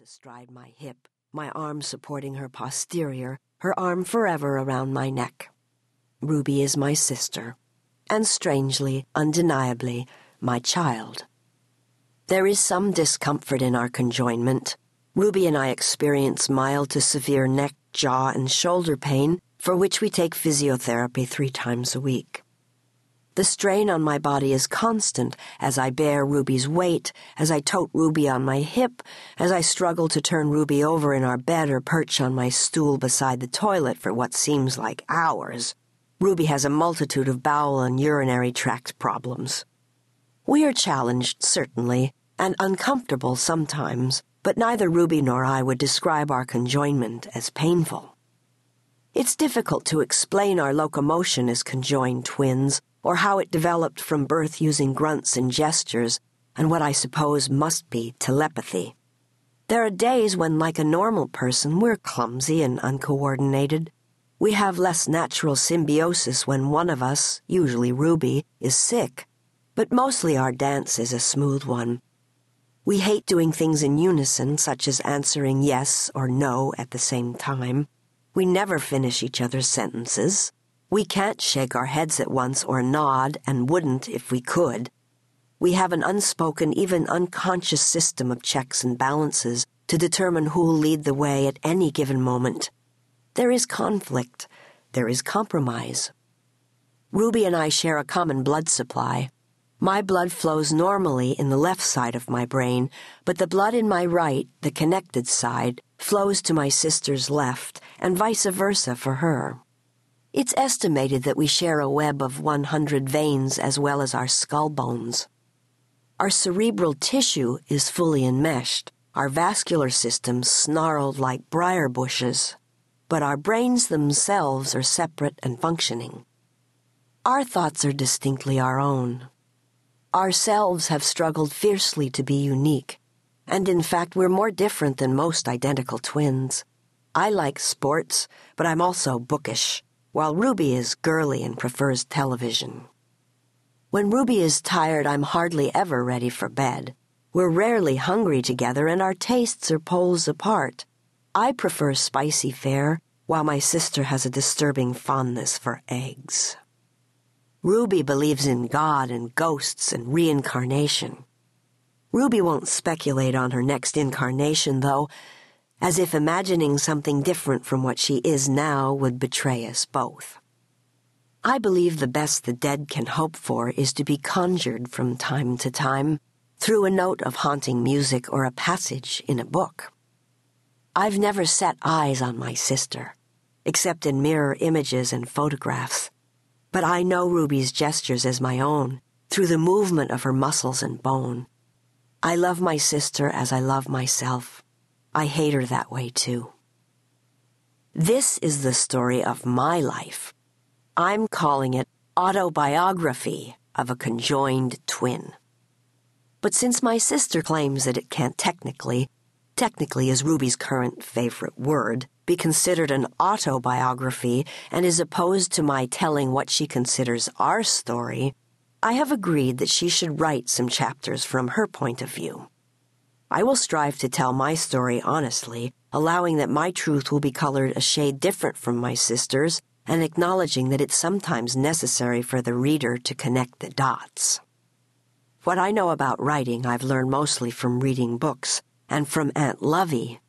astride my hip, my arm supporting her posterior, her arm forever around my neck. Ruby is my sister, and strangely, undeniably, my child. There is some discomfort in our conjoinment. Ruby and I experience mild to severe neck, jaw, and shoulder pain, for which we take physiotherapy three times a week. The strain on my body is constant as I bear Ruby's weight, as I tote Ruby on my hip, as I struggle to turn Ruby over in our bed or perch on my stool beside the toilet for what seems like hours. Ruby has a multitude of bowel and urinary tract problems. We are challenged, certainly, and uncomfortable sometimes, but neither Ruby nor I would describe our conjoinment as painful. It's difficult to explain our locomotion as conjoined twins or how it developed from birth using grunts and gestures, and what I suppose must be telepathy. There are days when, like a normal person, we're clumsy and uncoordinated. We have less natural symbiosis when one of us, usually Ruby, is sick, but mostly our dance is a smooth one. We hate doing things in unison, such as answering yes or no at the same time. We never finish each other's sentences. We can't shake our heads at once or nod, and wouldn't if we could. We have an unspoken, even unconscious system of checks and balances to determine who'll lead the way at any given moment. There is conflict. There is compromise. Ruby and I share a common blood supply. My blood flows normally in the left side of my brain, but the blood in my right, the connected side, flows to my sister's left, and vice versa for her. It's estimated that we share a web of 100 veins as well as our skull bones. Our cerebral tissue is fully enmeshed, our vascular systems snarled like briar bushes, but our brains themselves are separate and functioning. Our thoughts are distinctly our own. Ourselves have struggled fiercely to be unique, and in fact, we're more different than most identical twins. I like sports, but I'm also bookish while Ruby is girly and prefers television. When Ruby is tired, I'm hardly ever ready for bed. We're rarely hungry together, and our tastes are poles apart. I prefer spicy fare, while my sister has a disturbing fondness for eggs. Ruby believes in God and ghosts and reincarnation. Ruby won't speculate on her next incarnation, though, as if imagining something different from what she is now would betray us both. I believe the best the dead can hope for is to be conjured from time to time through a note of haunting music or a passage in a book. I've never set eyes on my sister, except in mirror images and photographs, but I know Ruby's gestures as my own through the movement of her muscles and bone. I love my sister as I love myself I hate her that way too. This is the story of my life. I'm calling it Autobiography of a Conjoined Twin. But since my sister claims that it can't technically, technically is Ruby's current favorite word, be considered an autobiography and is opposed to my telling what she considers our story, I have agreed that she should write some chapters from her point of view. I will strive to tell my story honestly, allowing that my truth will be colored a shade different from my sister's, and acknowledging that it's sometimes necessary for the reader to connect the dots. What I know about writing I've learned mostly from reading books, and from Aunt Lovey,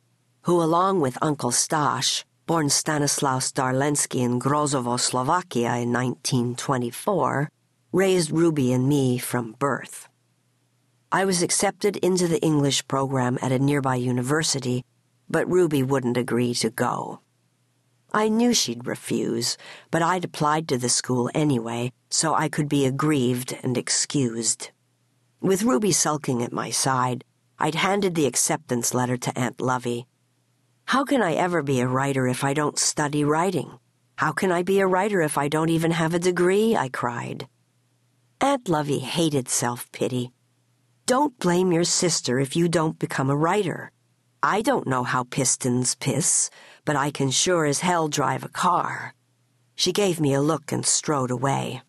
who, along with Uncle Stash, born Stanislaus Darlensky in Grozovo, Slovakia in 1924, raised Ruby and me from birth. I was accepted into the English program at a nearby university, but Ruby wouldn't agree to go. I knew she'd refuse, but I'd applied to the school anyway, so I could be aggrieved and excused. With Ruby sulking at my side, I'd handed the acceptance letter to Aunt Lovey. How can I ever be a writer if I don't study writing? How can I be a writer if I don't even have a degree? I cried. Aunt Lovey hated self pity. Don't blame your sister if you don't become a writer. I don't know how pistons piss, but I can sure as hell drive a car. She gave me a look and strode away.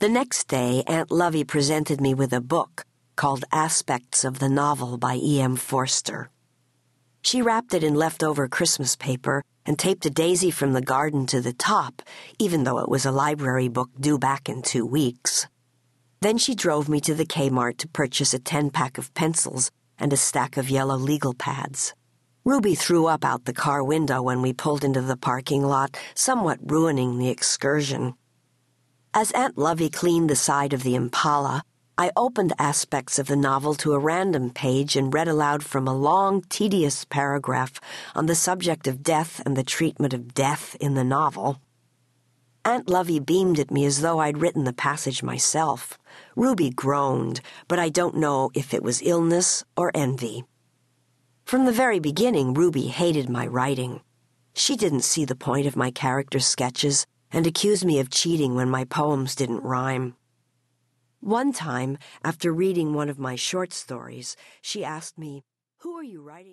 The next day, Aunt Lovey presented me with a book called Aspects of the Novel by E.M. Forster. She wrapped it in leftover Christmas paper and taped a daisy from the garden to the top, even though it was a library book due back in two weeks. Then she drove me to the Kmart to purchase a 10 pack of pencils and a stack of yellow legal pads. Ruby threw up out the car window when we pulled into the parking lot, somewhat ruining the excursion. As Aunt Lovey cleaned the side of the Impala, I opened aspects of the novel to a random page and read aloud from a long, tedious paragraph on the subject of death and the treatment of death in the novel. Aunt Lovey beamed at me as though I'd written the passage myself. Ruby groaned, but I don't know if it was illness or envy. From the very beginning, Ruby hated my writing. She didn't see the point of my character sketches and accused me of cheating when my poems didn't rhyme. One time, after reading one of my short stories, she asked me, Who are you writing?